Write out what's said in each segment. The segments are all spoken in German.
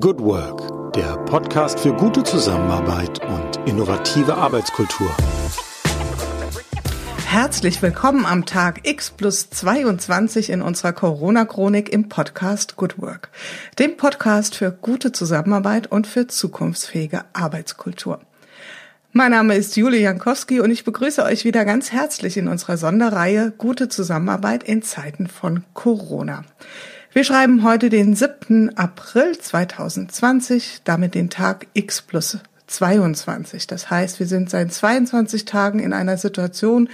Good Work, der Podcast für gute Zusammenarbeit und innovative Arbeitskultur. Herzlich willkommen am Tag X plus 22 in unserer Corona-Chronik im Podcast Good Work, dem Podcast für gute Zusammenarbeit und für zukunftsfähige Arbeitskultur. Mein Name ist Julie Jankowski und ich begrüße euch wieder ganz herzlich in unserer Sonderreihe Gute Zusammenarbeit in Zeiten von Corona. Wir schreiben heute den 7. April 2020, damit den Tag X plus 22. Das heißt, wir sind seit 22 Tagen in einer Situation,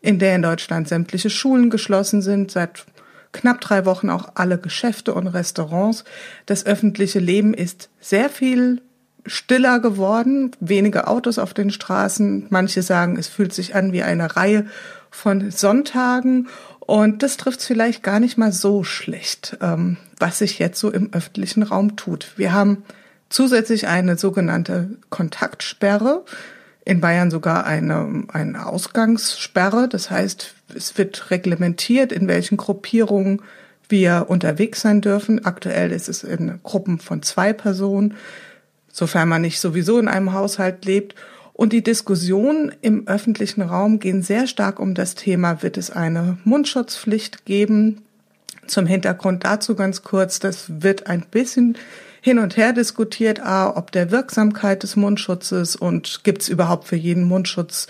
in der in Deutschland sämtliche Schulen geschlossen sind, seit knapp drei Wochen auch alle Geschäfte und Restaurants. Das öffentliche Leben ist sehr viel stiller geworden, wenige Autos auf den Straßen. Manche sagen, es fühlt sich an wie eine Reihe von Sonntagen und das trifft vielleicht gar nicht mal so schlecht, ähm, was sich jetzt so im öffentlichen Raum tut. Wir haben zusätzlich eine sogenannte Kontaktsperre, in Bayern sogar eine, eine Ausgangssperre. Das heißt, es wird reglementiert, in welchen Gruppierungen wir unterwegs sein dürfen. Aktuell ist es in Gruppen von zwei Personen, sofern man nicht sowieso in einem Haushalt lebt. Und die Diskussionen im öffentlichen Raum gehen sehr stark um das Thema, wird es eine Mundschutzpflicht geben? Zum Hintergrund dazu ganz kurz, das wird ein bisschen hin und her diskutiert, a, ob der Wirksamkeit des Mundschutzes und gibt es überhaupt für jeden Mundschutz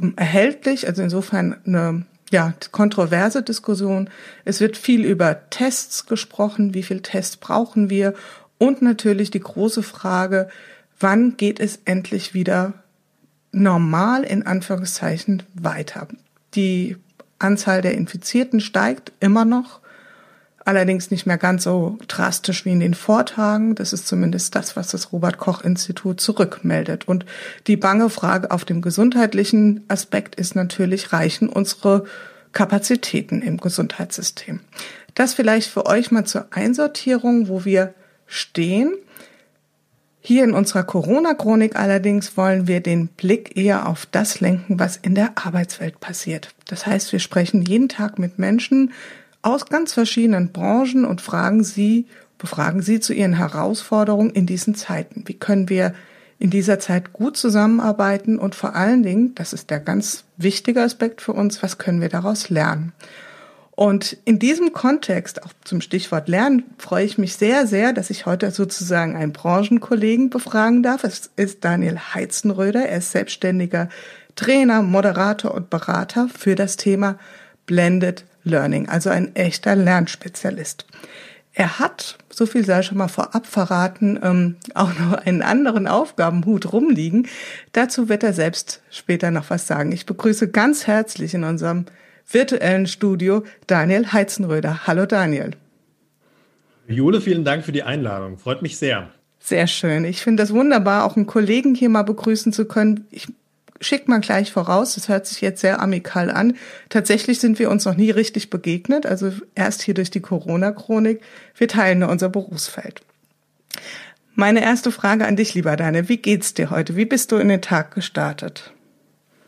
ähm, erhältlich. Also insofern eine ja, kontroverse Diskussion. Es wird viel über Tests gesprochen, wie viel Tests brauchen wir und natürlich die große Frage, wann geht es endlich wieder normal in Anführungszeichen weiter. Die Anzahl der Infizierten steigt immer noch, allerdings nicht mehr ganz so drastisch wie in den Vortagen. Das ist zumindest das, was das Robert Koch Institut zurückmeldet. Und die bange Frage auf dem gesundheitlichen Aspekt ist natürlich, reichen unsere Kapazitäten im Gesundheitssystem? Das vielleicht für euch mal zur Einsortierung, wo wir stehen. Hier in unserer Corona-Chronik allerdings wollen wir den Blick eher auf das lenken, was in der Arbeitswelt passiert. Das heißt, wir sprechen jeden Tag mit Menschen aus ganz verschiedenen Branchen und fragen sie, befragen sie zu ihren Herausforderungen in diesen Zeiten. Wie können wir in dieser Zeit gut zusammenarbeiten und vor allen Dingen, das ist der ganz wichtige Aspekt für uns, was können wir daraus lernen? Und in diesem Kontext, auch zum Stichwort Lernen, freue ich mich sehr, sehr, dass ich heute sozusagen einen Branchenkollegen befragen darf. Es ist Daniel Heizenröder. Er ist selbstständiger Trainer, Moderator und Berater für das Thema Blended Learning, also ein echter Lernspezialist. Er hat, so viel sei schon mal vorab verraten, ähm, auch noch einen anderen Aufgabenhut rumliegen. Dazu wird er selbst später noch was sagen. Ich begrüße ganz herzlich in unserem virtuellen Studio Daniel Heizenröder. Hallo Daniel. Jule, vielen Dank für die Einladung. Freut mich sehr. Sehr schön. Ich finde das wunderbar, auch einen Kollegen hier mal begrüßen zu können. Ich schick mal gleich voraus, das hört sich jetzt sehr amikal an. Tatsächlich sind wir uns noch nie richtig begegnet, also erst hier durch die Corona-Chronik. Wir teilen nur unser Berufsfeld. Meine erste Frage an dich, lieber Daniel. Wie geht's dir heute? Wie bist du in den Tag gestartet?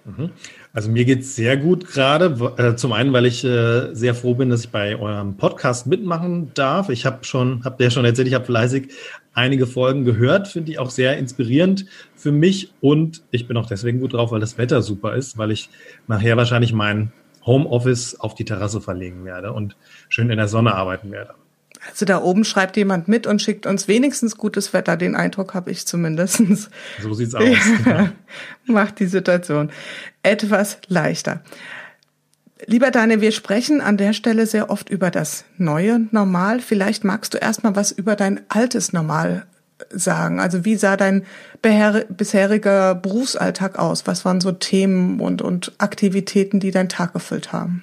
Mhm. Also mir geht's sehr gut gerade. Äh, zum einen, weil ich äh, sehr froh bin, dass ich bei eurem Podcast mitmachen darf. Ich habe schon, habt ihr ja schon erzählt, ich habe fleißig einige Folgen gehört, finde ich auch sehr inspirierend für mich und ich bin auch deswegen gut drauf, weil das Wetter super ist, weil ich nachher wahrscheinlich mein Homeoffice auf die Terrasse verlegen werde und schön in der Sonne arbeiten werde. Also da oben schreibt jemand mit und schickt uns wenigstens gutes Wetter. Den Eindruck habe ich zumindestens. So sieht's aus. Ja, macht die Situation etwas leichter. Lieber Daniel, wir sprechen an der Stelle sehr oft über das neue Normal. Vielleicht magst du erstmal was über dein altes Normal sagen. Also wie sah dein bisheriger Berufsalltag aus? Was waren so Themen und, und Aktivitäten, die deinen Tag gefüllt haben?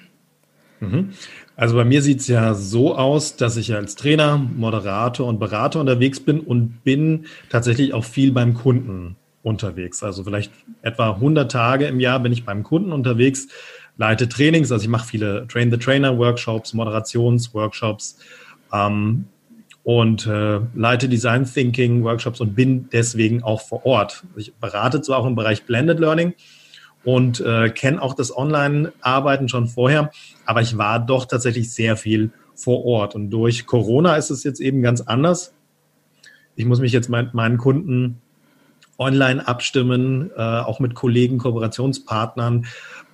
Mhm. Also bei mir sieht es ja so aus, dass ich als Trainer, Moderator und Berater unterwegs bin und bin tatsächlich auch viel beim Kunden unterwegs. Also vielleicht etwa 100 Tage im Jahr bin ich beim Kunden unterwegs, leite Trainings, also ich mache viele Train-the-Trainer-Workshops, Moderations-Workshops ähm, und äh, leite Design Thinking-Workshops und bin deswegen auch vor Ort. Ich berate zwar auch im Bereich Blended Learning, und äh, kenne auch das Online-Arbeiten schon vorher, aber ich war doch tatsächlich sehr viel vor Ort. Und durch Corona ist es jetzt eben ganz anders. ich muss mich jetzt mit meinen Kunden online abstimmen, äh, auch mit Kollegen, Kooperationspartnern.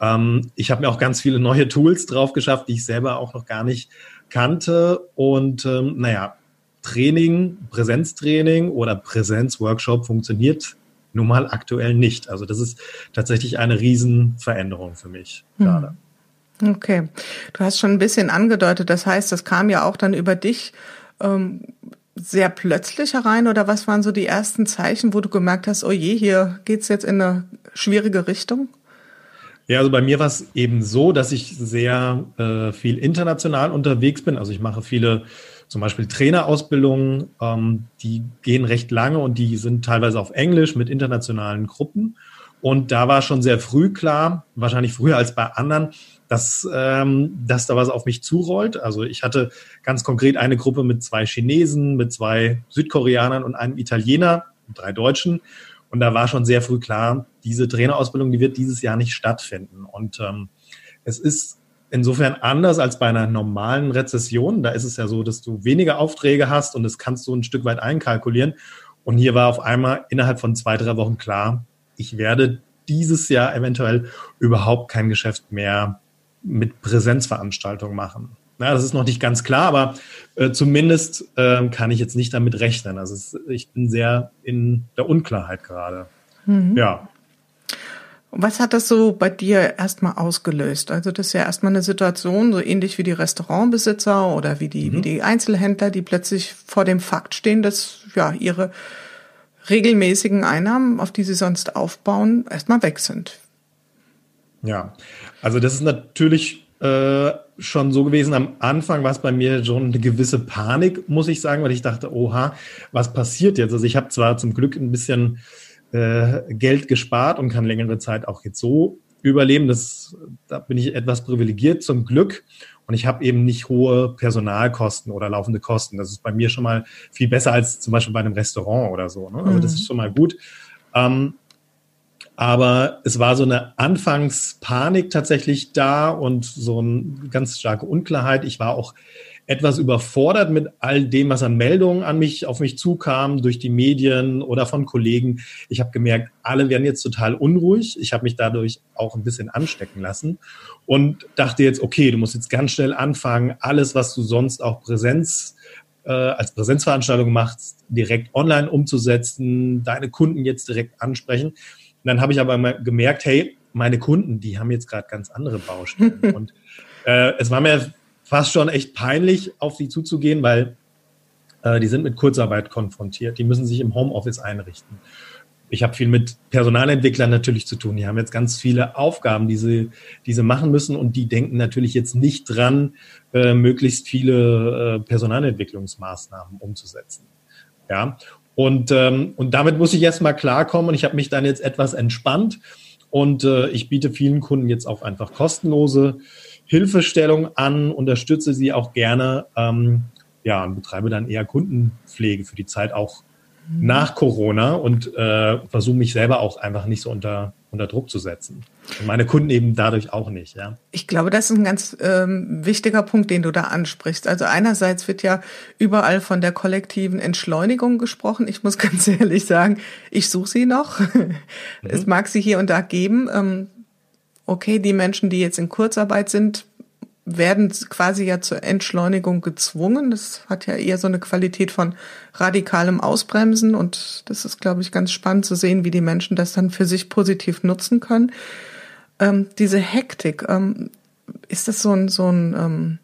Ähm, ich habe mir auch ganz viele neue Tools drauf geschafft, die ich selber auch noch gar nicht kannte. Und ähm, naja, Training, Präsenztraining oder Präsenzworkshop funktioniert nun mal aktuell nicht. Also das ist tatsächlich eine Riesenveränderung für mich hm. gerade. Okay, du hast schon ein bisschen angedeutet, das heißt, das kam ja auch dann über dich ähm, sehr plötzlich herein oder was waren so die ersten Zeichen, wo du gemerkt hast, oh je, hier geht's jetzt in eine schwierige Richtung? Ja, also bei mir war es eben so, dass ich sehr äh, viel international unterwegs bin. Also ich mache viele zum Beispiel Trainerausbildungen, ähm, die gehen recht lange und die sind teilweise auf Englisch mit internationalen Gruppen. Und da war schon sehr früh klar, wahrscheinlich früher als bei anderen, dass, ähm, dass da was auf mich zurollt. Also ich hatte ganz konkret eine Gruppe mit zwei Chinesen, mit zwei Südkoreanern und einem Italiener, drei Deutschen. Und da war schon sehr früh klar, diese Trainerausbildung, die wird dieses Jahr nicht stattfinden. Und ähm, es ist insofern anders als bei einer normalen Rezession. Da ist es ja so, dass du weniger Aufträge hast und das kannst du ein Stück weit einkalkulieren. Und hier war auf einmal innerhalb von zwei, drei Wochen klar, ich werde dieses Jahr eventuell überhaupt kein Geschäft mehr mit Präsenzveranstaltungen machen. Ja, das ist noch nicht ganz klar, aber äh, zumindest äh, kann ich jetzt nicht damit rechnen. Also es, ich bin sehr in der Unklarheit gerade. Mhm. Ja. Was hat das so bei dir erstmal ausgelöst? Also das ist ja erstmal eine Situation, so ähnlich wie die Restaurantbesitzer oder wie die, mhm. wie die Einzelhändler, die plötzlich vor dem Fakt stehen, dass ja ihre regelmäßigen Einnahmen, auf die sie sonst aufbauen, erstmal weg sind. Ja, also das ist natürlich äh, schon so gewesen. Am Anfang war es bei mir schon eine gewisse Panik, muss ich sagen, weil ich dachte, oha, was passiert jetzt? Also ich habe zwar zum Glück ein bisschen äh, Geld gespart und kann längere Zeit auch jetzt so überleben. Das, da bin ich etwas privilegiert zum Glück. Und ich habe eben nicht hohe Personalkosten oder laufende Kosten. Das ist bei mir schon mal viel besser als zum Beispiel bei einem Restaurant oder so. Ne? Also mhm. das ist schon mal gut. Ähm, aber es war so eine Anfangspanik tatsächlich da und so eine ganz starke Unklarheit. Ich war auch etwas überfordert mit all dem, was an Meldungen an mich, auf mich zukam, durch die Medien oder von Kollegen. Ich habe gemerkt, alle werden jetzt total unruhig. Ich habe mich dadurch auch ein bisschen anstecken lassen und dachte jetzt, okay, du musst jetzt ganz schnell anfangen, alles, was du sonst auch Präsenz äh, als Präsenzveranstaltung machst, direkt online umzusetzen, deine Kunden jetzt direkt ansprechen. Und dann habe ich aber mal gemerkt, hey, meine Kunden, die haben jetzt gerade ganz andere Baustellen. und äh, es war mir fast schon echt peinlich, auf sie zuzugehen, weil äh, die sind mit Kurzarbeit konfrontiert. Die müssen sich im Homeoffice einrichten. Ich habe viel mit Personalentwicklern natürlich zu tun. Die haben jetzt ganz viele Aufgaben, die sie, die sie machen müssen und die denken natürlich jetzt nicht dran, äh, möglichst viele äh, Personalentwicklungsmaßnahmen umzusetzen. Ja, und, ähm, und damit muss ich erstmal klarkommen und ich habe mich dann jetzt etwas entspannt und äh, ich biete vielen Kunden jetzt auch einfach kostenlose Hilfestellung an, unterstütze sie auch gerne, ähm, ja, und betreibe dann eher Kundenpflege für die Zeit auch mhm. nach Corona und äh, versuche mich selber auch einfach nicht so unter, unter Druck zu setzen. Und meine Kunden eben dadurch auch nicht, ja. Ich glaube, das ist ein ganz ähm, wichtiger Punkt, den du da ansprichst. Also einerseits wird ja überall von der kollektiven Entschleunigung gesprochen. Ich muss ganz ehrlich sagen, ich suche sie noch. Mhm. Es mag sie hier und da geben. Ähm, okay, die Menschen, die jetzt in Kurzarbeit sind, werden quasi ja zur Entschleunigung gezwungen. Das hat ja eher so eine Qualität von radikalem Ausbremsen und das ist, glaube ich, ganz spannend zu sehen, wie die Menschen das dann für sich positiv nutzen können. Ähm, diese Hektik, ähm, ist das so ein, so ein, ähm,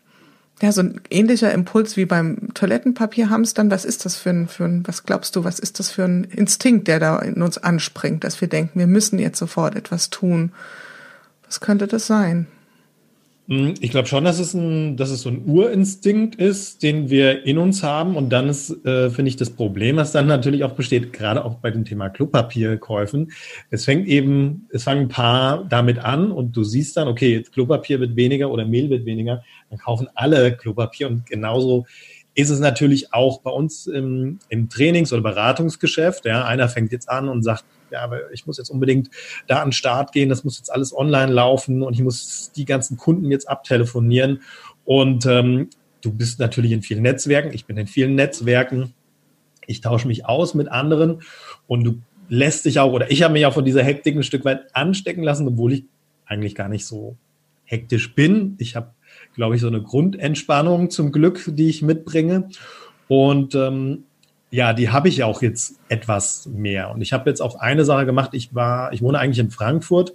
ja, so ein ähnlicher Impuls wie beim Toilettenpapierhamstern? Was ist das für ein, für ein, was glaubst du, was ist das für ein Instinkt, der da in uns anspringt, dass wir denken, wir müssen jetzt sofort etwas tun? Was könnte das sein? Hm, ich glaube schon, dass es, ein, dass es so ein Urinstinkt ist, den wir in uns haben. Und dann ist, äh, finde ich, das Problem, was dann natürlich auch besteht, gerade auch bei dem Thema Klopapierkäufen. Es fängt eben, es fangen ein paar damit an und du siehst dann, okay, Klopapier wird weniger oder Mehl wird weniger, dann kaufen alle Klopapier und genauso ist es natürlich auch bei uns im, im Trainings- oder Beratungsgeschäft. Ja, einer fängt jetzt an und sagt, ja, aber ich muss jetzt unbedingt da an den Start gehen, das muss jetzt alles online laufen und ich muss die ganzen Kunden jetzt abtelefonieren. Und ähm, du bist natürlich in vielen Netzwerken, ich bin in vielen Netzwerken. Ich tausche mich aus mit anderen und du lässt dich auch, oder ich habe mich auch von dieser Hektik ein Stück weit anstecken lassen, obwohl ich eigentlich gar nicht so hektisch bin. Ich habe, glaube ich, so eine Grundentspannung zum Glück, die ich mitbringe. Und ähm, ja, die habe ich auch jetzt etwas mehr. Und ich habe jetzt auch eine Sache gemacht. Ich war, ich wohne eigentlich in Frankfurt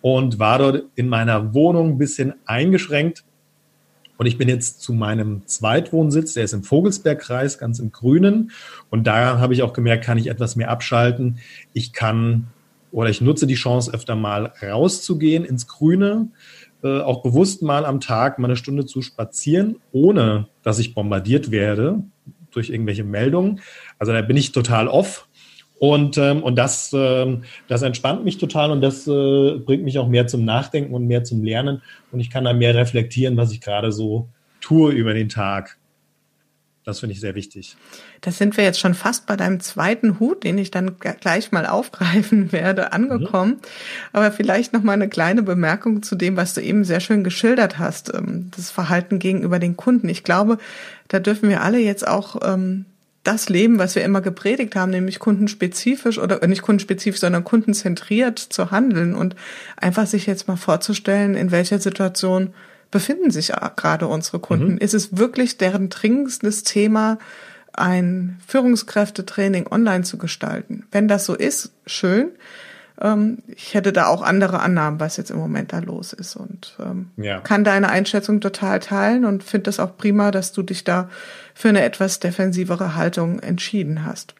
und war dort in meiner Wohnung ein bisschen eingeschränkt. Und ich bin jetzt zu meinem Zweitwohnsitz, der ist im Vogelsbergkreis, ganz im Grünen. Und da habe ich auch gemerkt, kann ich etwas mehr abschalten. Ich kann oder ich nutze die Chance, öfter mal rauszugehen ins Grüne, äh, auch bewusst mal am Tag mal eine Stunde zu spazieren, ohne dass ich bombardiert werde durch irgendwelche Meldungen. Also da bin ich total off. Und, ähm, und das, ähm, das entspannt mich total und das äh, bringt mich auch mehr zum Nachdenken und mehr zum Lernen. Und ich kann dann mehr reflektieren, was ich gerade so tue über den Tag. Das finde ich sehr wichtig. Das sind wir jetzt schon fast bei deinem zweiten Hut, den ich dann gleich mal aufgreifen werde, angekommen. Mhm. Aber vielleicht noch mal eine kleine Bemerkung zu dem, was du eben sehr schön geschildert hast, ähm, das Verhalten gegenüber den Kunden. Ich glaube, da dürfen wir alle jetzt auch ähm, das leben, was wir immer gepredigt haben, nämlich kundenspezifisch oder nicht kundenspezifisch, sondern kundenzentriert zu handeln und einfach sich jetzt mal vorzustellen, in welcher Situation befinden sich gerade unsere Kunden? Mhm. Ist es wirklich deren dringendstes Thema, ein Führungskräftetraining online zu gestalten? Wenn das so ist, schön. Ähm, ich hätte da auch andere Annahmen, was jetzt im Moment da los ist und ähm, ja. kann deine Einschätzung total teilen und finde das auch prima, dass du dich da für eine etwas defensivere Haltung entschieden hast.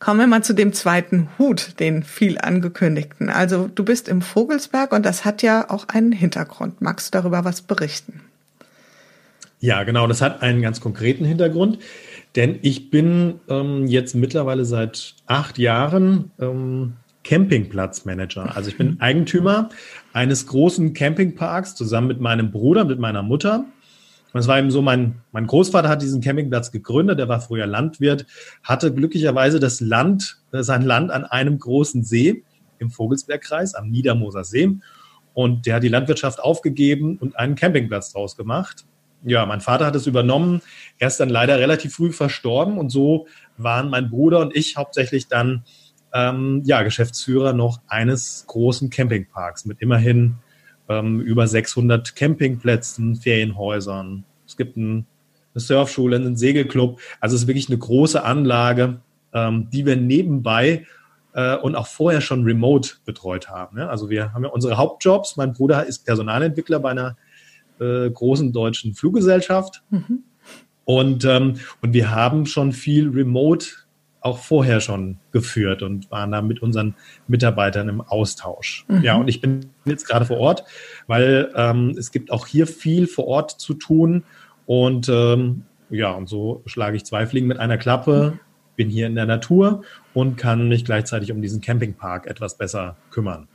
Kommen wir mal zu dem zweiten Hut, den viel angekündigten. Also du bist im Vogelsberg und das hat ja auch einen Hintergrund. Magst du darüber was berichten? Ja, genau, das hat einen ganz konkreten Hintergrund, denn ich bin ähm, jetzt mittlerweile seit acht Jahren ähm, Campingplatzmanager. Also ich bin mhm. Eigentümer eines großen Campingparks zusammen mit meinem Bruder, mit meiner Mutter. Und es war eben so, mein, mein Großvater hat diesen Campingplatz gegründet, der war früher Landwirt, hatte glücklicherweise das Land, äh, sein Land an einem großen See im Vogelsbergkreis, am Niedermoser See. Und der hat die Landwirtschaft aufgegeben und einen Campingplatz draus gemacht. Ja, mein Vater hat es übernommen. Er ist dann leider relativ früh verstorben und so waren mein Bruder und ich hauptsächlich dann ähm, ja, Geschäftsführer noch eines großen Campingparks mit immerhin ähm, über 600 Campingplätzen, Ferienhäusern. Es gibt ein, eine Surfschule, einen Segelclub. Also es ist wirklich eine große Anlage, ähm, die wir nebenbei äh, und auch vorher schon remote betreut haben. Ja? Also wir haben ja unsere Hauptjobs. Mein Bruder ist Personalentwickler bei einer äh, großen deutschen Fluggesellschaft. Mhm. Und, ähm, und wir haben schon viel remote auch vorher schon geführt und waren da mit unseren Mitarbeitern im Austausch. Mhm. Ja, und ich bin jetzt gerade vor Ort, weil ähm, es gibt auch hier viel vor Ort zu tun. Und ähm, ja, und so schlage ich zwei Fliegen mit einer Klappe, bin hier in der Natur und kann mich gleichzeitig um diesen Campingpark etwas besser kümmern.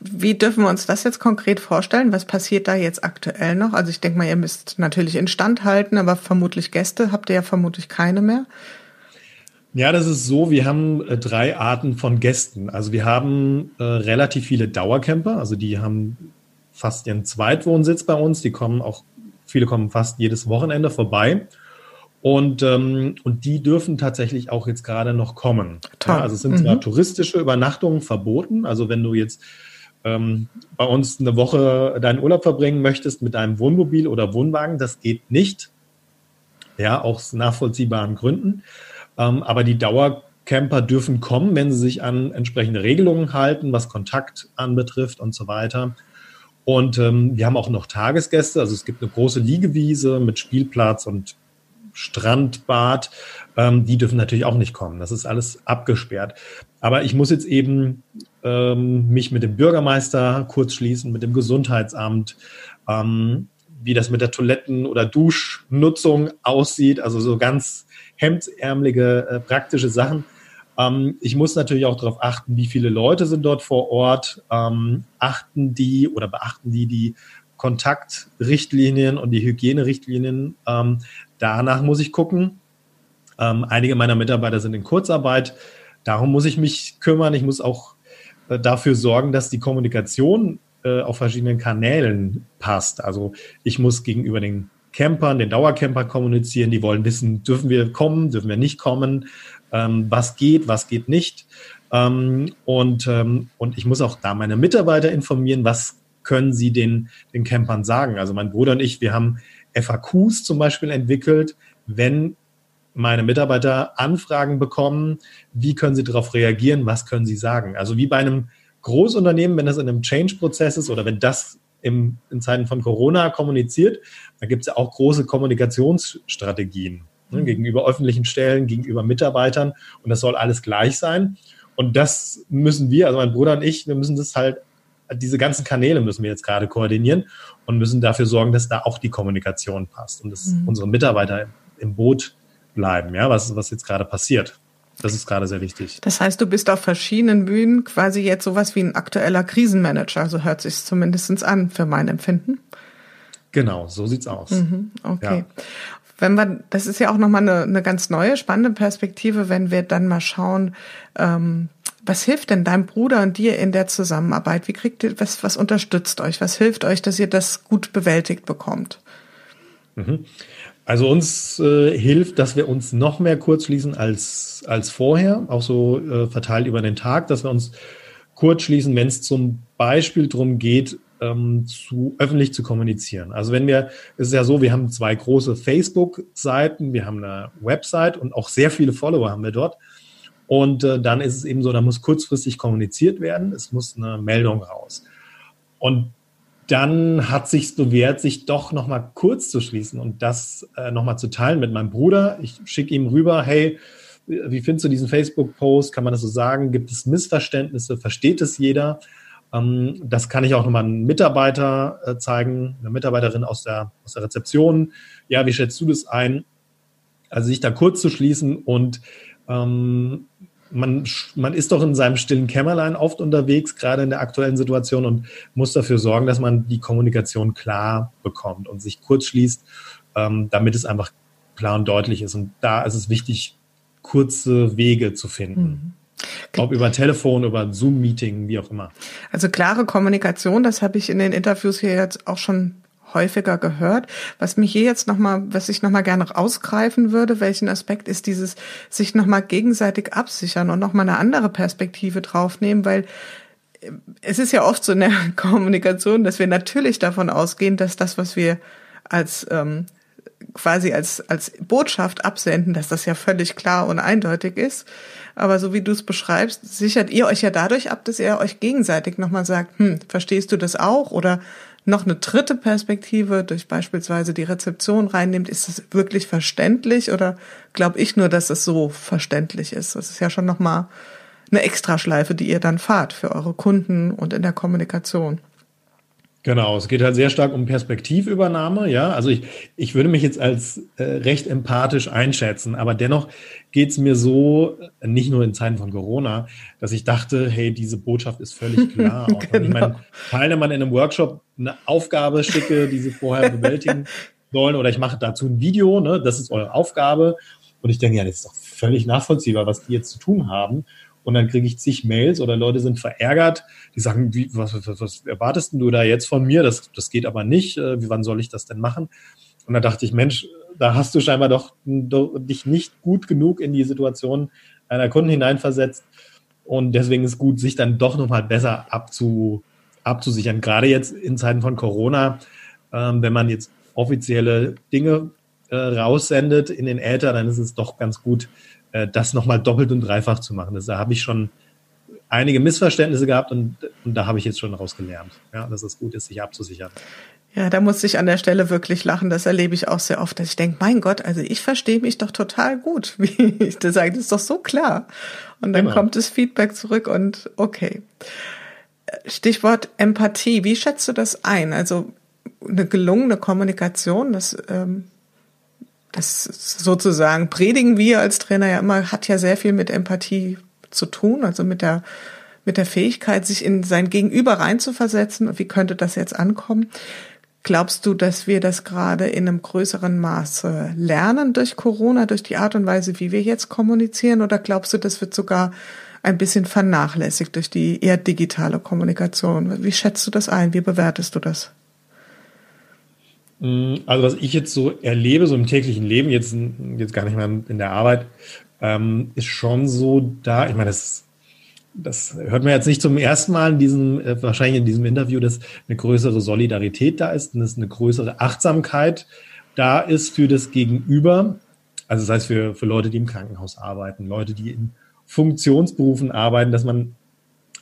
Wie dürfen wir uns das jetzt konkret vorstellen? Was passiert da jetzt aktuell noch? Also ich denke mal, ihr müsst natürlich instand halten, aber vermutlich Gäste habt ihr ja vermutlich keine mehr. Ja, das ist so. Wir haben äh, drei Arten von Gästen. Also wir haben äh, relativ viele Dauercamper, also die haben fast ihren Zweitwohnsitz bei uns. Die kommen auch, viele kommen fast jedes Wochenende vorbei. Und, ähm, und die dürfen tatsächlich auch jetzt gerade noch kommen. Ja, also es sind zwar mhm. touristische Übernachtungen verboten. Also wenn du jetzt ähm, bei uns eine Woche deinen Urlaub verbringen möchtest mit deinem Wohnmobil oder Wohnwagen, das geht nicht. Ja, aus nachvollziehbaren Gründen. Ähm, aber die Dauercamper dürfen kommen, wenn sie sich an entsprechende Regelungen halten, was Kontakt anbetrifft und so weiter. Und ähm, wir haben auch noch Tagesgäste. Also es gibt eine große Liegewiese mit Spielplatz und Strandbad. Ähm, die dürfen natürlich auch nicht kommen. Das ist alles abgesperrt. Aber ich muss jetzt eben ähm, mich mit dem Bürgermeister kurz schließen, mit dem Gesundheitsamt, ähm, wie das mit der Toiletten- oder Duschnutzung aussieht. Also so ganz hemdsärmelige, äh, praktische Sachen. Ähm, ich muss natürlich auch darauf achten, wie viele Leute sind dort vor Ort. Ähm, achten die oder beachten die die Kontaktrichtlinien und die Hygienerichtlinien. Ähm, danach muss ich gucken. Ähm, einige meiner Mitarbeiter sind in Kurzarbeit. Darum muss ich mich kümmern. Ich muss auch äh, dafür sorgen, dass die Kommunikation äh, auf verschiedenen Kanälen passt. Also ich muss gegenüber den Campern, den Dauercampern kommunizieren. Die wollen wissen, dürfen wir kommen, dürfen wir nicht kommen, ähm, was geht, was geht nicht. Ähm, und, ähm, und ich muss auch da meine Mitarbeiter informieren, was können sie den, den Campern sagen. Also mein Bruder und ich, wir haben FAQs zum Beispiel entwickelt, wenn meine Mitarbeiter Anfragen bekommen, wie können sie darauf reagieren, was können sie sagen. Also wie bei einem Großunternehmen, wenn das in einem Change-Prozess ist oder wenn das im, in Zeiten von Corona kommuniziert, da gibt es ja auch große Kommunikationsstrategien ne, mhm. gegenüber öffentlichen Stellen, gegenüber Mitarbeitern und das soll alles gleich sein. Und das müssen wir, also mein Bruder und ich, wir müssen das halt, diese ganzen Kanäle müssen wir jetzt gerade koordinieren und müssen dafür sorgen, dass da auch die Kommunikation passt und dass mhm. unsere Mitarbeiter im Boot bleiben, ja, was, was jetzt gerade passiert. Das ist gerade sehr wichtig. Das heißt, du bist auf verschiedenen Bühnen quasi jetzt sowas wie ein aktueller Krisenmanager. So hört sich zumindest an für mein Empfinden. Genau, so sieht's aus. Mhm, okay. Ja. Wenn wir, das ist ja auch nochmal eine, eine ganz neue, spannende Perspektive, wenn wir dann mal schauen, ähm, was hilft denn deinem Bruder und dir in der Zusammenarbeit? Wie kriegt ihr, was, was unterstützt euch? Was hilft euch, dass ihr das gut bewältigt bekommt? Mhm. Also uns äh, hilft, dass wir uns noch mehr kurz schließen als, als vorher, auch so äh, verteilt über den Tag, dass wir uns kurz schließen, wenn es zum Beispiel darum geht, ähm, zu öffentlich zu kommunizieren. Also wenn wir, es ist ja so, wir haben zwei große Facebook-Seiten, wir haben eine Website und auch sehr viele Follower haben wir dort. Und äh, dann ist es eben so, da muss kurzfristig kommuniziert werden, es muss eine Meldung raus. Und dann hat sich bewährt, sich doch nochmal kurz zu schließen und das äh, nochmal zu teilen mit meinem Bruder. Ich schicke ihm rüber, hey, wie findest du diesen Facebook-Post? Kann man das so sagen? Gibt es Missverständnisse? Versteht es jeder? Ähm, das kann ich auch nochmal einem Mitarbeiter äh, zeigen, eine Mitarbeiterin aus der, aus der Rezeption. Ja, wie schätzt du das ein? Also sich da kurz zu schließen und ähm, man, man ist doch in seinem stillen Kämmerlein oft unterwegs, gerade in der aktuellen Situation und muss dafür sorgen, dass man die Kommunikation klar bekommt und sich kurz schließt, ähm, damit es einfach klar und deutlich ist. Und da ist es wichtig, kurze Wege zu finden. Mhm. Ob über Telefon, über Zoom-Meeting, wie auch immer. Also klare Kommunikation, das habe ich in den Interviews hier jetzt auch schon häufiger gehört. Was mich hier jetzt nochmal, was ich nochmal gerne rausgreifen würde, welchen Aspekt ist dieses sich nochmal gegenseitig absichern und nochmal eine andere Perspektive draufnehmen, weil äh, es ist ja oft so in der Kommunikation, dass wir natürlich davon ausgehen, dass das, was wir als ähm, quasi als, als Botschaft absenden, dass das ja völlig klar und eindeutig ist. Aber so wie du es beschreibst, sichert ihr euch ja dadurch ab, dass ihr euch gegenseitig nochmal sagt, hm, verstehst du das auch? Oder noch eine dritte Perspektive durch beispielsweise die Rezeption reinnimmt, ist es wirklich verständlich oder glaube ich nur, dass es so verständlich ist? Das ist ja schon nochmal eine Extraschleife, die ihr dann fahrt für eure Kunden und in der Kommunikation. Genau, es geht halt sehr stark um Perspektivübernahme, ja. Also ich, ich würde mich jetzt als äh, recht empathisch einschätzen, aber dennoch geht es mir so, nicht nur in Zeiten von Corona, dass ich dachte, hey, diese Botschaft ist völlig klar. genau. Wenn ich meinen Teilnehmern in einem Workshop eine Aufgabe schicke, die sie vorher bewältigen sollen, oder ich mache dazu ein Video, ne, das ist eure Aufgabe. Und ich denke, ja, das ist doch völlig nachvollziehbar, was die jetzt zu tun haben. Und dann kriege ich zig Mails oder Leute sind verärgert, die sagen, wie, was, was, was erwartest du da jetzt von mir? Das, das geht aber nicht. Äh, wie, wann soll ich das denn machen? Und da dachte ich, Mensch, da hast du scheinbar doch, doch dich nicht gut genug in die Situation einer Kunden hineinversetzt. Und deswegen ist gut, sich dann doch nochmal besser abzu, abzusichern. Gerade jetzt in Zeiten von Corona, ähm, wenn man jetzt offizielle Dinge äh, raussendet in den Äther, dann ist es doch ganz gut, äh, das nochmal doppelt und dreifach zu machen. Das, da habe ich schon einige Missverständnisse gehabt und, und da habe ich jetzt schon daraus gelernt, ja, dass es gut ist, sich abzusichern. Ja, da muss ich an der Stelle wirklich lachen. Das erlebe ich auch sehr oft, dass ich denke, mein Gott, also ich verstehe mich doch total gut, wie ich das sage. Das ist doch so klar. Und dann genau. kommt das Feedback zurück und okay. Stichwort Empathie. Wie schätzt du das ein? Also eine gelungene Kommunikation, das ähm, das sozusagen predigen wir als Trainer ja immer, hat ja sehr viel mit Empathie zu tun, also mit der, mit der Fähigkeit, sich in sein Gegenüber reinzuversetzen wie könnte das jetzt ankommen. Glaubst du, dass wir das gerade in einem größeren Maße lernen durch Corona, durch die Art und Weise, wie wir jetzt kommunizieren? Oder glaubst du, das wird sogar ein bisschen vernachlässigt durch die eher digitale Kommunikation? Wie schätzt du das ein? Wie bewertest du das? Mm, also was ich jetzt so erlebe, so im täglichen Leben, jetzt, jetzt gar nicht mehr in der Arbeit, ähm, ist schon so da, ich meine, das, das hört man jetzt nicht zum ersten Mal in diesem, äh, wahrscheinlich in diesem Interview, dass eine größere Solidarität da ist und dass eine größere Achtsamkeit da ist für das Gegenüber. Also das heißt für, für Leute, die im Krankenhaus arbeiten, Leute, die in Funktionsberufen arbeiten, dass man,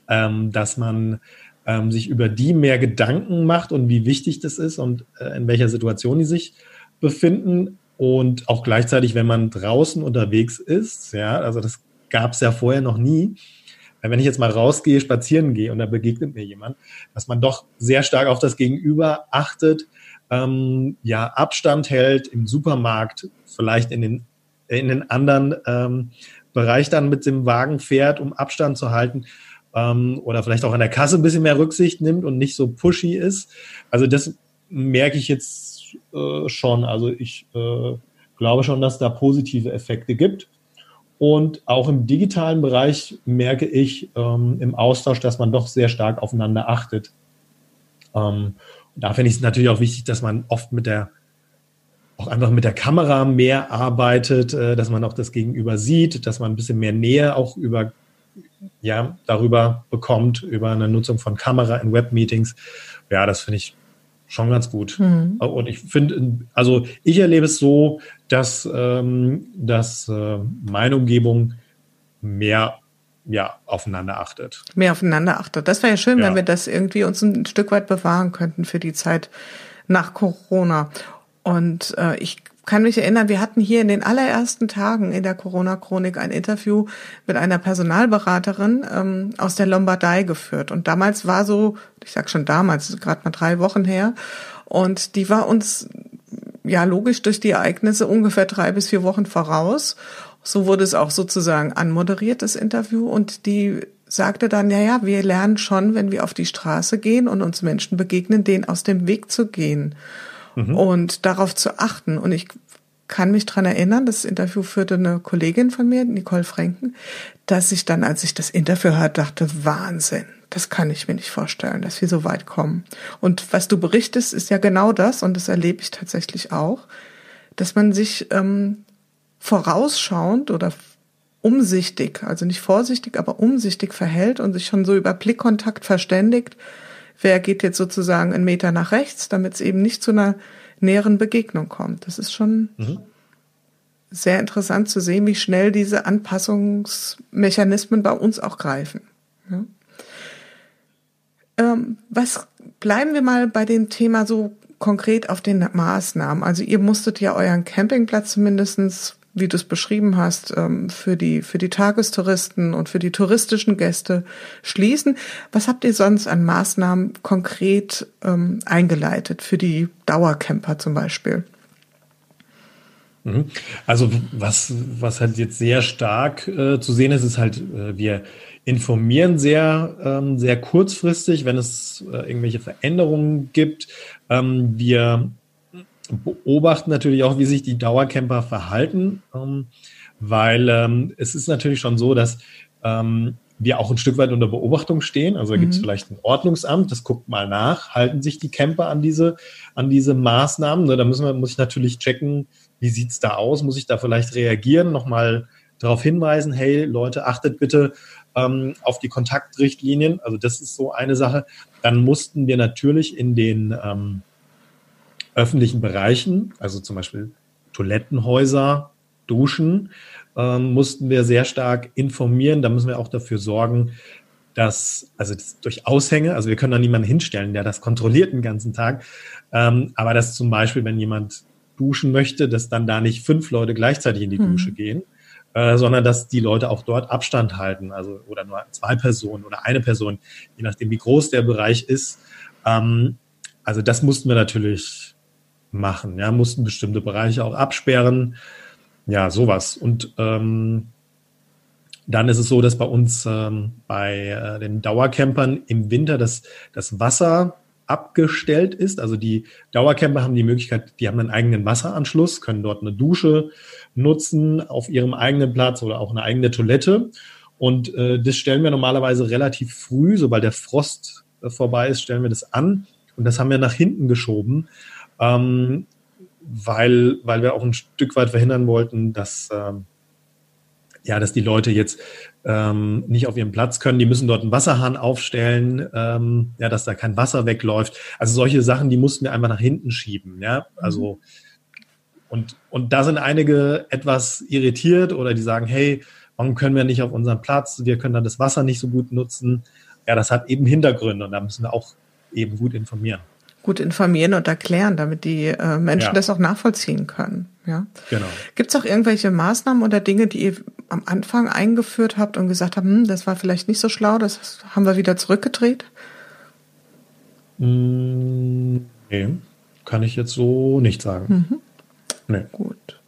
ähm, dass man ähm, sich über die mehr Gedanken macht und wie wichtig das ist und äh, in welcher Situation die sich befinden. Und auch gleichzeitig, wenn man draußen unterwegs ist, ja, also das gab es ja vorher noch nie. Wenn ich jetzt mal rausgehe, spazieren gehe und da begegnet mir jemand, dass man doch sehr stark auf das Gegenüber achtet, ähm, ja, Abstand hält im Supermarkt, vielleicht in den, in den anderen ähm, Bereich dann mit dem Wagen fährt, um Abstand zu halten ähm, oder vielleicht auch an der Kasse ein bisschen mehr Rücksicht nimmt und nicht so pushy ist. Also das merke ich jetzt äh, schon. Also ich äh, glaube schon, dass da positive Effekte gibt. Und auch im digitalen Bereich merke ich ähm, im Austausch, dass man doch sehr stark aufeinander achtet. Ähm, da finde ich es natürlich auch wichtig, dass man oft mit der auch einfach mit der Kamera mehr arbeitet, äh, dass man auch das Gegenüber sieht, dass man ein bisschen mehr Nähe auch über ja, darüber bekommt, über eine Nutzung von Kamera in Webmeetings. Ja, das finde ich schon ganz gut. Mhm. Und ich finde, also ich erlebe es so, dass, ähm, dass äh, meine Umgebung mehr ja, aufeinander achtet. Mehr aufeinander achtet. Das wäre ja schön, ja. wenn wir das irgendwie uns ein Stück weit bewahren könnten für die Zeit nach Corona. Und äh, ich kann mich erinnern, wir hatten hier in den allerersten Tagen in der Corona-Chronik ein Interview mit einer Personalberaterin ähm, aus der Lombardei geführt. Und damals war so, ich sag schon damals, gerade mal drei Wochen her, und die war uns ja logisch durch die Ereignisse ungefähr drei bis vier Wochen voraus. So wurde es auch sozusagen anmoderiert, das Interview. Und die sagte dann, ja, ja, wir lernen schon, wenn wir auf die Straße gehen und uns Menschen begegnen, denen aus dem Weg zu gehen mhm. und darauf zu achten. Und ich kann mich dran erinnern, das Interview führte eine Kollegin von mir, Nicole Franken, dass ich dann, als ich das Interview hörte, dachte, Wahnsinn, das kann ich mir nicht vorstellen, dass wir so weit kommen. Und was du berichtest, ist ja genau das, und das erlebe ich tatsächlich auch, dass man sich ähm, vorausschauend oder umsichtig, also nicht vorsichtig, aber umsichtig verhält und sich schon so über Blickkontakt verständigt, wer geht jetzt sozusagen einen Meter nach rechts, damit es eben nicht zu einer näheren Begegnung kommt. Das ist schon mhm. sehr interessant zu sehen, wie schnell diese Anpassungsmechanismen bei uns auch greifen. Ja. Ähm, was bleiben wir mal bei dem Thema so konkret auf den Maßnahmen? Also ihr musstet ja euren Campingplatz zumindestens wie du es beschrieben hast, ähm, für die, für die Tagestouristen und für die touristischen Gäste schließen. Was habt ihr sonst an Maßnahmen konkret ähm, eingeleitet für die Dauercamper zum Beispiel? Mhm. Also was, was halt jetzt sehr stark äh, zu sehen ist, ist halt, äh, wir informieren sehr, ähm, sehr kurzfristig, wenn es äh, irgendwelche Veränderungen gibt. Ähm, wir beobachten natürlich auch, wie sich die Dauercamper verhalten, ähm, weil ähm, es ist natürlich schon so, dass ähm, wir auch ein Stück weit unter Beobachtung stehen. Also da gibt es mhm. vielleicht ein Ordnungsamt, das guckt mal nach, halten sich die Camper an diese, an diese Maßnahmen. Ne, da müssen wir, muss ich natürlich checken, wie sieht's da aus? Muss ich da vielleicht reagieren, nochmal darauf hinweisen, hey Leute, achtet bitte ähm, auf die Kontaktrichtlinien. Also das ist so eine Sache. Dann mussten wir natürlich in den ähm, öffentlichen Bereichen, also zum Beispiel Toilettenhäuser, Duschen, ähm, mussten wir sehr stark informieren. Da müssen wir auch dafür sorgen, dass, also das durch Aushänge, also wir können da niemanden hinstellen, der das kontrolliert den ganzen Tag, ähm, aber dass zum Beispiel, wenn jemand duschen möchte, dass dann da nicht fünf Leute gleichzeitig in die hm. Dusche gehen, äh, sondern dass die Leute auch dort Abstand halten, also oder nur zwei Personen oder eine Person, je nachdem, wie groß der Bereich ist. Ähm, also das mussten wir natürlich machen. Ja, mussten bestimmte Bereiche auch absperren. Ja, sowas. Und ähm, dann ist es so, dass bei uns ähm, bei äh, den Dauercampern im Winter das, das Wasser abgestellt ist. Also die Dauercamper haben die Möglichkeit, die haben einen eigenen Wasseranschluss, können dort eine Dusche nutzen auf ihrem eigenen Platz oder auch eine eigene Toilette. Und äh, das stellen wir normalerweise relativ früh, sobald der Frost äh, vorbei ist, stellen wir das an. Und das haben wir nach hinten geschoben, ähm, weil, weil wir auch ein Stück weit verhindern wollten, dass, ähm, ja, dass die Leute jetzt ähm, nicht auf ihren Platz können. Die müssen dort einen Wasserhahn aufstellen, ähm, ja, dass da kein Wasser wegläuft. Also solche Sachen, die mussten wir einfach nach hinten schieben. Ja, also und, und da sind einige etwas irritiert oder die sagen, hey, warum können wir nicht auf unseren Platz? Wir können dann das Wasser nicht so gut nutzen. Ja, das hat eben Hintergründe und da müssen wir auch eben gut informieren gut informieren und erklären, damit die äh, Menschen ja. das auch nachvollziehen können. Ja. Genau. Gibt es auch irgendwelche Maßnahmen oder Dinge, die ihr am Anfang eingeführt habt und gesagt habt, hm, das war vielleicht nicht so schlau, das haben wir wieder zurückgedreht? Mm, nee, kann ich jetzt so nicht sagen. Mhm. Nee. Gut.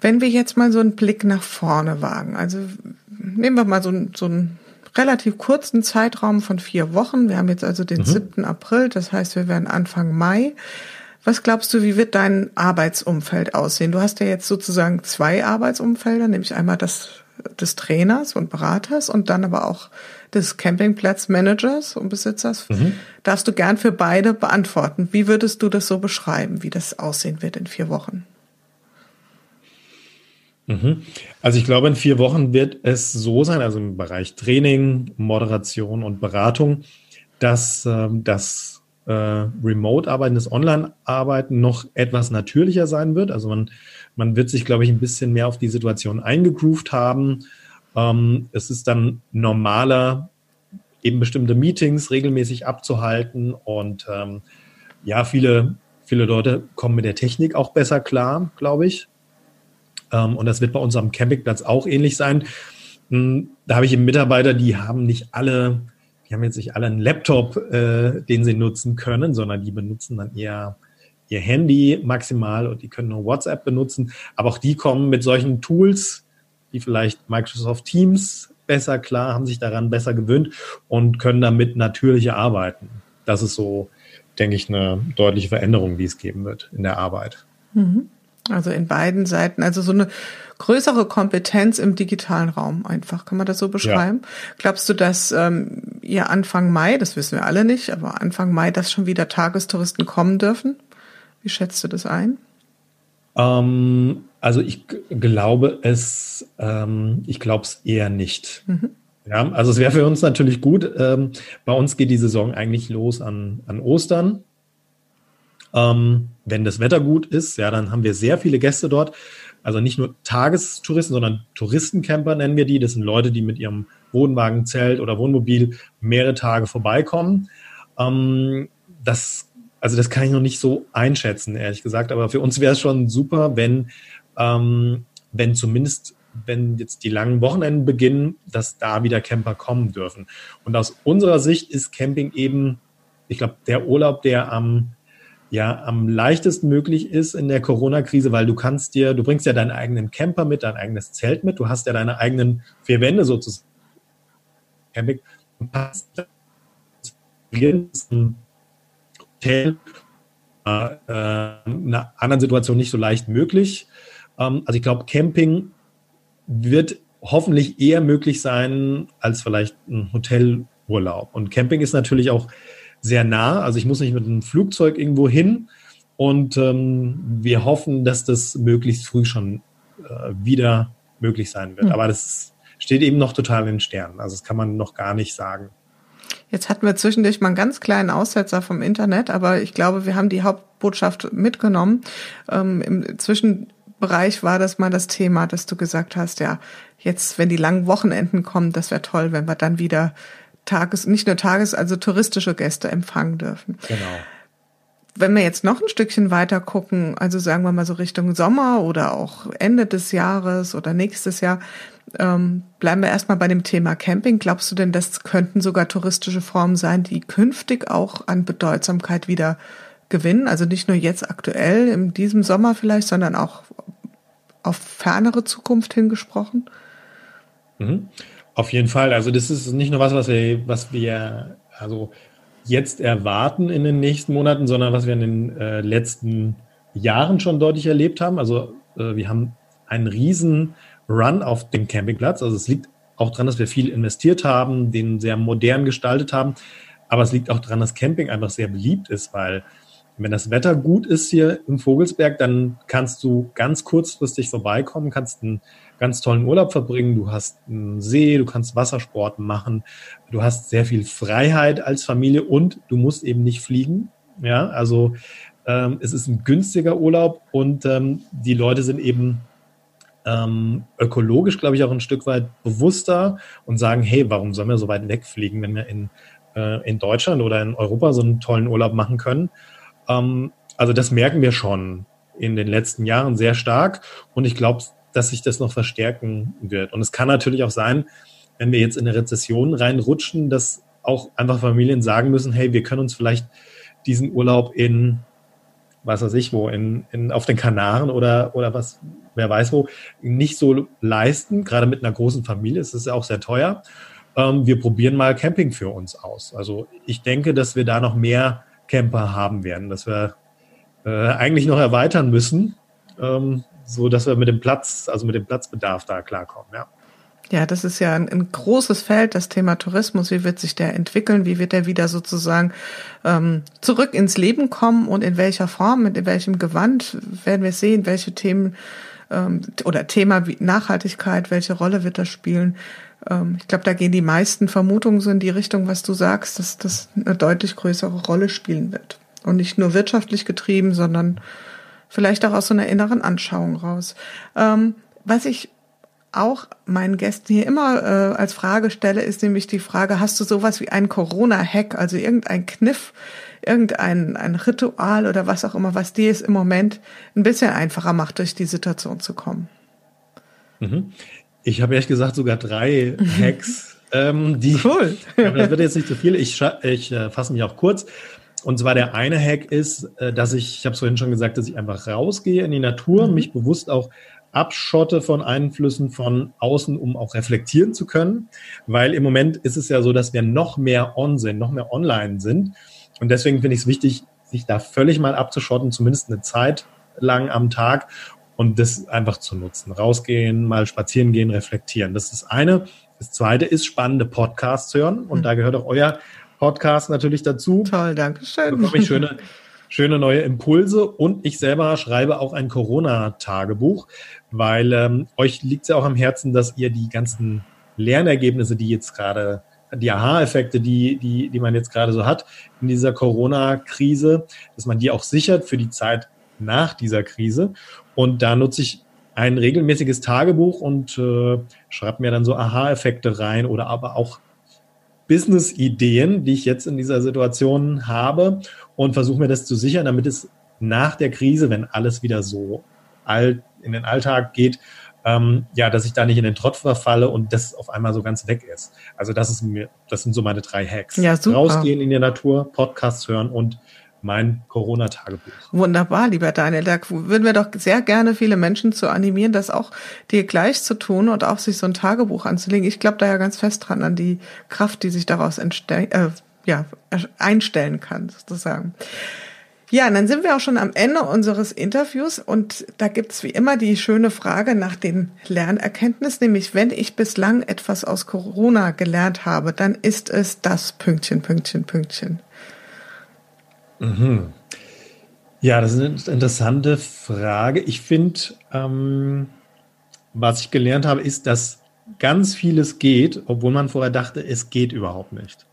Wenn wir jetzt mal so einen Blick nach vorne wagen, also nehmen wir mal so, so ein relativ kurzen Zeitraum von vier Wochen. Wir haben jetzt also den mhm. 7. April, das heißt, wir werden Anfang Mai. Was glaubst du, wie wird dein Arbeitsumfeld aussehen? Du hast ja jetzt sozusagen zwei Arbeitsumfelder, nämlich einmal das des Trainers und Beraters und dann aber auch des Campingplatzmanagers und Besitzers. Mhm. Darfst du gern für beide beantworten. Wie würdest du das so beschreiben, wie das aussehen wird in vier Wochen? Mhm. Also ich glaube, in vier Wochen wird es so sein, also im Bereich Training, Moderation und Beratung, dass äh, das äh, Remote-Arbeiten, das Online-Arbeiten noch etwas natürlicher sein wird. Also man, man wird sich, glaube ich, ein bisschen mehr auf die Situation eingegroovt haben. Ähm, es ist dann normaler, eben bestimmte Meetings regelmäßig abzuhalten und ähm, ja, viele, viele Leute kommen mit der Technik auch besser klar, glaube ich. Ähm, und das wird bei uns am Campingplatz auch ähnlich sein. Hm, da habe ich eben Mitarbeiter, die haben nicht alle, die haben jetzt nicht alle einen Laptop, äh, den sie nutzen können, sondern die benutzen dann eher ihr Handy maximal und die können nur WhatsApp benutzen. Aber auch die kommen mit solchen Tools, wie vielleicht Microsoft Teams besser klar, haben sich daran besser gewöhnt und können damit natürlicher arbeiten. Das ist so, denke ich, eine deutliche Veränderung, die es geben wird in der Arbeit. Mhm. Also in beiden Seiten, also so eine größere Kompetenz im digitalen Raum einfach, kann man das so beschreiben? Ja. Glaubst du, dass ähm, ihr Anfang Mai, das wissen wir alle nicht, aber Anfang Mai, dass schon wieder Tagestouristen kommen dürfen? Wie schätzt du das ein? Ähm, also ich glaube es, ähm, ich glaube es eher nicht. Mhm. Ja, also es wäre für uns natürlich gut. Ähm, bei uns geht die Saison eigentlich los an, an Ostern. Ähm, wenn das Wetter gut ist, ja, dann haben wir sehr viele Gäste dort. Also nicht nur Tagestouristen, sondern Touristencamper nennen wir die. Das sind Leute, die mit ihrem Wohnwagen, Zelt oder Wohnmobil mehrere Tage vorbeikommen. Ähm, das, also das kann ich noch nicht so einschätzen, ehrlich gesagt. Aber für uns wäre es schon super, wenn, ähm, wenn zumindest wenn jetzt die langen Wochenenden beginnen, dass da wieder Camper kommen dürfen. Und aus unserer Sicht ist Camping eben, ich glaube, der Urlaub, der am ja am leichtesten möglich ist in der Corona-Krise, weil du kannst dir, du bringst ja deinen eigenen Camper mit, dein eigenes Zelt mit, du hast ja deine eigenen vier Wände sozusagen. Camping hast ein Hotel äh, in einer anderen Situation nicht so leicht möglich. Ähm, also ich glaube, Camping wird hoffentlich eher möglich sein als vielleicht ein Hotelurlaub. Und Camping ist natürlich auch sehr nah. Also ich muss nicht mit einem Flugzeug irgendwo hin. Und ähm, wir hoffen, dass das möglichst früh schon äh, wieder möglich sein wird. Mhm. Aber das steht eben noch total in den Sternen. Also das kann man noch gar nicht sagen. Jetzt hatten wir zwischendurch mal einen ganz kleinen Aussetzer vom Internet, aber ich glaube, wir haben die Hauptbotschaft mitgenommen. Ähm, Im Zwischenbereich war das mal das Thema, dass du gesagt hast, ja, jetzt, wenn die langen Wochenenden kommen, das wäre toll, wenn wir dann wieder Tages, nicht nur Tages, also touristische Gäste empfangen dürfen. Genau. Wenn wir jetzt noch ein Stückchen weiter gucken, also sagen wir mal so Richtung Sommer oder auch Ende des Jahres oder nächstes Jahr, ähm, bleiben wir erstmal bei dem Thema Camping. Glaubst du denn, das könnten sogar touristische Formen sein, die künftig auch an Bedeutsamkeit wieder gewinnen? Also nicht nur jetzt aktuell, in diesem Sommer vielleicht, sondern auch auf fernere Zukunft hingesprochen? Mhm. Auf jeden Fall. Also das ist nicht nur was, was wir, was wir also jetzt erwarten in den nächsten Monaten, sondern was wir in den äh, letzten Jahren schon deutlich erlebt haben. Also äh, wir haben einen riesen Run auf dem Campingplatz. Also es liegt auch daran, dass wir viel investiert haben, den sehr modern gestaltet haben. Aber es liegt auch daran, dass Camping einfach sehr beliebt ist, weil Wenn das Wetter gut ist hier im Vogelsberg, dann kannst du ganz kurzfristig vorbeikommen, kannst einen ganz tollen Urlaub verbringen. Du hast einen See, du kannst Wassersport machen, du hast sehr viel Freiheit als Familie und du musst eben nicht fliegen. Ja, also ähm, es ist ein günstiger Urlaub und ähm, die Leute sind eben ähm, ökologisch, glaube ich, auch ein Stück weit bewusster und sagen, hey, warum sollen wir so weit wegfliegen, wenn wir in, äh, in Deutschland oder in Europa so einen tollen Urlaub machen können? Ähm, also das merken wir schon in den letzten Jahren sehr stark und ich glaube, dass sich das noch verstärken wird. Und es kann natürlich auch sein, wenn wir jetzt in eine Rezession reinrutschen, dass auch einfach Familien sagen müssen, hey, wir können uns vielleicht diesen Urlaub in, was weiß ich wo, in, in, auf den Kanaren oder, oder was, wer weiß wo, nicht so leisten. Gerade mit einer großen Familie ist es ja auch sehr teuer. Ähm, wir probieren mal Camping für uns aus. Also ich denke, dass wir da noch mehr Camper haben werden, dass wir äh, eigentlich noch erweitern müssen, ähm, so dass wir mit dem Platz, also mit dem Platzbedarf da klarkommen, ja. Ja, das ist ja ein, ein, großes Feld, das Thema Tourismus. Wie wird sich der entwickeln? Wie wird er wieder sozusagen ähm, zurück ins Leben kommen und in welcher Form, mit welchem Gewand werden wir sehen, welche Themen ähm, oder Thema wie Nachhaltigkeit, welche Rolle wird das spielen? Ähm, ich glaube, da gehen die meisten Vermutungen so in die Richtung, was du sagst, dass das eine deutlich größere Rolle spielen wird. Und nicht nur wirtschaftlich getrieben, sondern vielleicht auch aus so einer inneren Anschauung raus. Ähm, was ich auch meinen Gästen hier immer äh, als Frage stelle, ist nämlich die Frage, hast du sowas wie einen Corona-Hack, also irgendein Kniff, irgendein ein Ritual oder was auch immer, was dir es im Moment ein bisschen einfacher macht, durch die Situation zu kommen? Mhm. Ich habe ehrlich gesagt sogar drei Hacks. ähm, die, cool. das wird jetzt nicht so viel. Ich, ich äh, fasse mich auch kurz. Und zwar der eine Hack ist, äh, dass ich, ich habe es vorhin schon gesagt, dass ich einfach rausgehe in die Natur, mhm. mich bewusst auch abschotte von Einflüssen von außen, um auch reflektieren zu können. Weil im Moment ist es ja so, dass wir noch mehr on sind, noch mehr online sind. Und deswegen finde ich es wichtig, sich da völlig mal abzuschotten, zumindest eine Zeit lang am Tag und das einfach zu nutzen. Rausgehen, mal spazieren gehen, reflektieren. Das ist das eine. Das zweite ist spannende Podcasts hören und mhm. da gehört auch euer Podcast natürlich dazu. Toll, danke schön. Da bekomme ich schöne, schöne neue Impulse und ich selber schreibe auch ein Corona-Tagebuch, weil ähm, euch liegt es ja auch am Herzen, dass ihr die ganzen Lernergebnisse, die jetzt gerade die Aha-Effekte, die, die, die man jetzt gerade so hat in dieser Corona-Krise, dass man die auch sichert für die Zeit nach dieser Krise. Und da nutze ich ein regelmäßiges Tagebuch und äh, schreibe mir dann so Aha-Effekte rein oder aber auch Business-Ideen, die ich jetzt in dieser Situation habe und versuche mir das zu sichern, damit es nach der Krise, wenn alles wieder so alt in den Alltag geht, ähm, ja, dass ich da nicht in den Trott verfalle und das auf einmal so ganz weg ist. Also das ist mir, das sind so meine drei Hacks. Ja, super. Rausgehen in die Natur, Podcasts hören und mein Corona-Tagebuch. Wunderbar, lieber Daniel. Da würden wir doch sehr gerne viele Menschen zu animieren, das auch dir gleich zu tun und auch sich so ein Tagebuch anzulegen. Ich glaube da ja ganz fest dran an die Kraft, die sich daraus äh, ja, einstellen kann, sozusagen. Ja, und dann sind wir auch schon am Ende unseres Interviews und da gibt's wie immer die schöne Frage nach den Lernerkenntnissen, nämlich wenn ich bislang etwas aus Corona gelernt habe, dann ist es das Pünktchen, Pünktchen, Pünktchen. Mhm. Ja, das ist eine interessante Frage. Ich finde, ähm, was ich gelernt habe, ist, dass ganz vieles geht, obwohl man vorher dachte, es geht überhaupt nicht.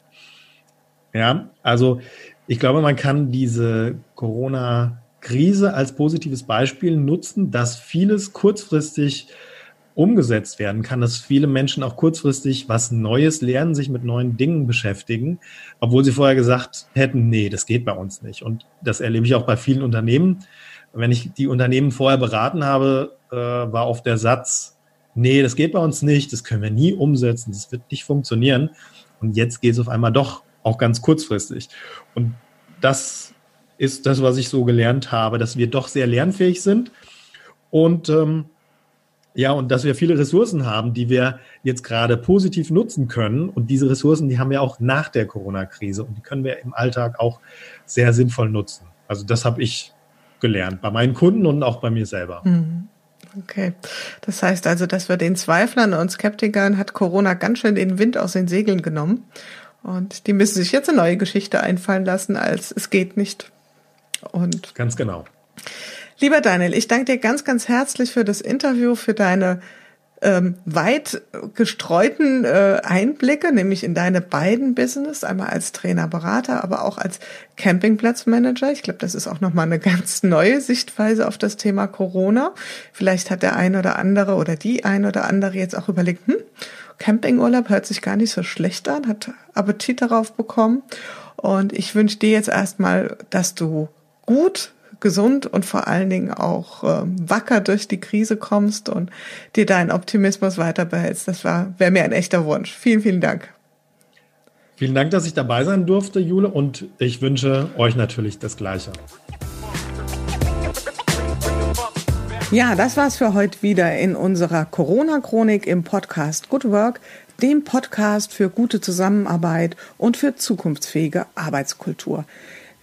Ja, also ich glaube, man kann diese Corona-Krise als positives Beispiel nutzen, dass vieles kurzfristig umgesetzt werden kann, dass viele Menschen auch kurzfristig was Neues lernen, sich mit neuen Dingen beschäftigen, obwohl sie vorher gesagt hätten, nee, das geht bei uns nicht. Und das erlebe ich auch bei vielen Unternehmen. Wenn ich die Unternehmen vorher beraten habe, äh, war oft der Satz, nee, das geht bei uns nicht, das können wir nie umsetzen, das wird nicht funktionieren. Und jetzt geht es auf einmal doch, auch ganz kurzfristig. Und das ist das, was ich so gelernt habe, dass wir doch sehr lernfähig sind. Und ähm, ja, und dass wir viele Ressourcen haben, die wir jetzt gerade positiv nutzen können. Und diese Ressourcen, die haben wir auch nach der Corona-Krise und die können wir im Alltag auch sehr sinnvoll nutzen. Also das habe ich gelernt bei meinen Kunden und auch bei mir selber. Mhm. Okay. Das heißt also, dass wir den Zweiflern und Skeptikern hat Corona ganz schön den Wind aus den Segeln genommen. Und die müssen sich jetzt eine neue Geschichte einfallen lassen, als es geht nicht. Und ganz genau. Lieber Daniel, ich danke dir ganz, ganz herzlich für das Interview, für deine ähm, weit gestreuten äh, Einblicke, nämlich in deine beiden Business, einmal als Trainer, Berater, aber auch als Campingplatzmanager. Ich glaube, das ist auch nochmal eine ganz neue Sichtweise auf das Thema Corona. Vielleicht hat der ein oder andere oder die ein oder andere jetzt auch überlegt, hm, Campingurlaub hört sich gar nicht so schlecht an, hat Appetit darauf bekommen. Und ich wünsche dir jetzt erstmal, dass du gut gesund und vor allen Dingen auch ähm, wacker durch die Krise kommst und dir deinen Optimismus weiter behältst. Das war wäre mir ein echter Wunsch. Vielen, vielen Dank. Vielen Dank, dass ich dabei sein durfte, Jule, und ich wünsche euch natürlich das Gleiche. Ja, das war's für heute wieder in unserer Corona-Chronik im Podcast Good Work, dem Podcast für gute Zusammenarbeit und für zukunftsfähige Arbeitskultur.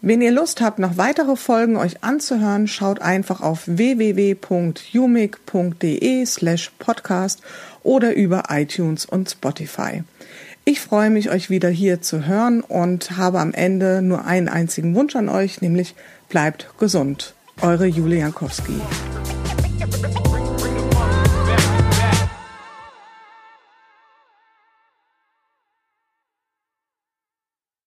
Wenn ihr Lust habt, noch weitere Folgen euch anzuhören, schaut einfach auf www.umig.de slash podcast oder über iTunes und Spotify. Ich freue mich, euch wieder hier zu hören und habe am Ende nur einen einzigen Wunsch an euch, nämlich bleibt gesund. Eure Julia Jankowski.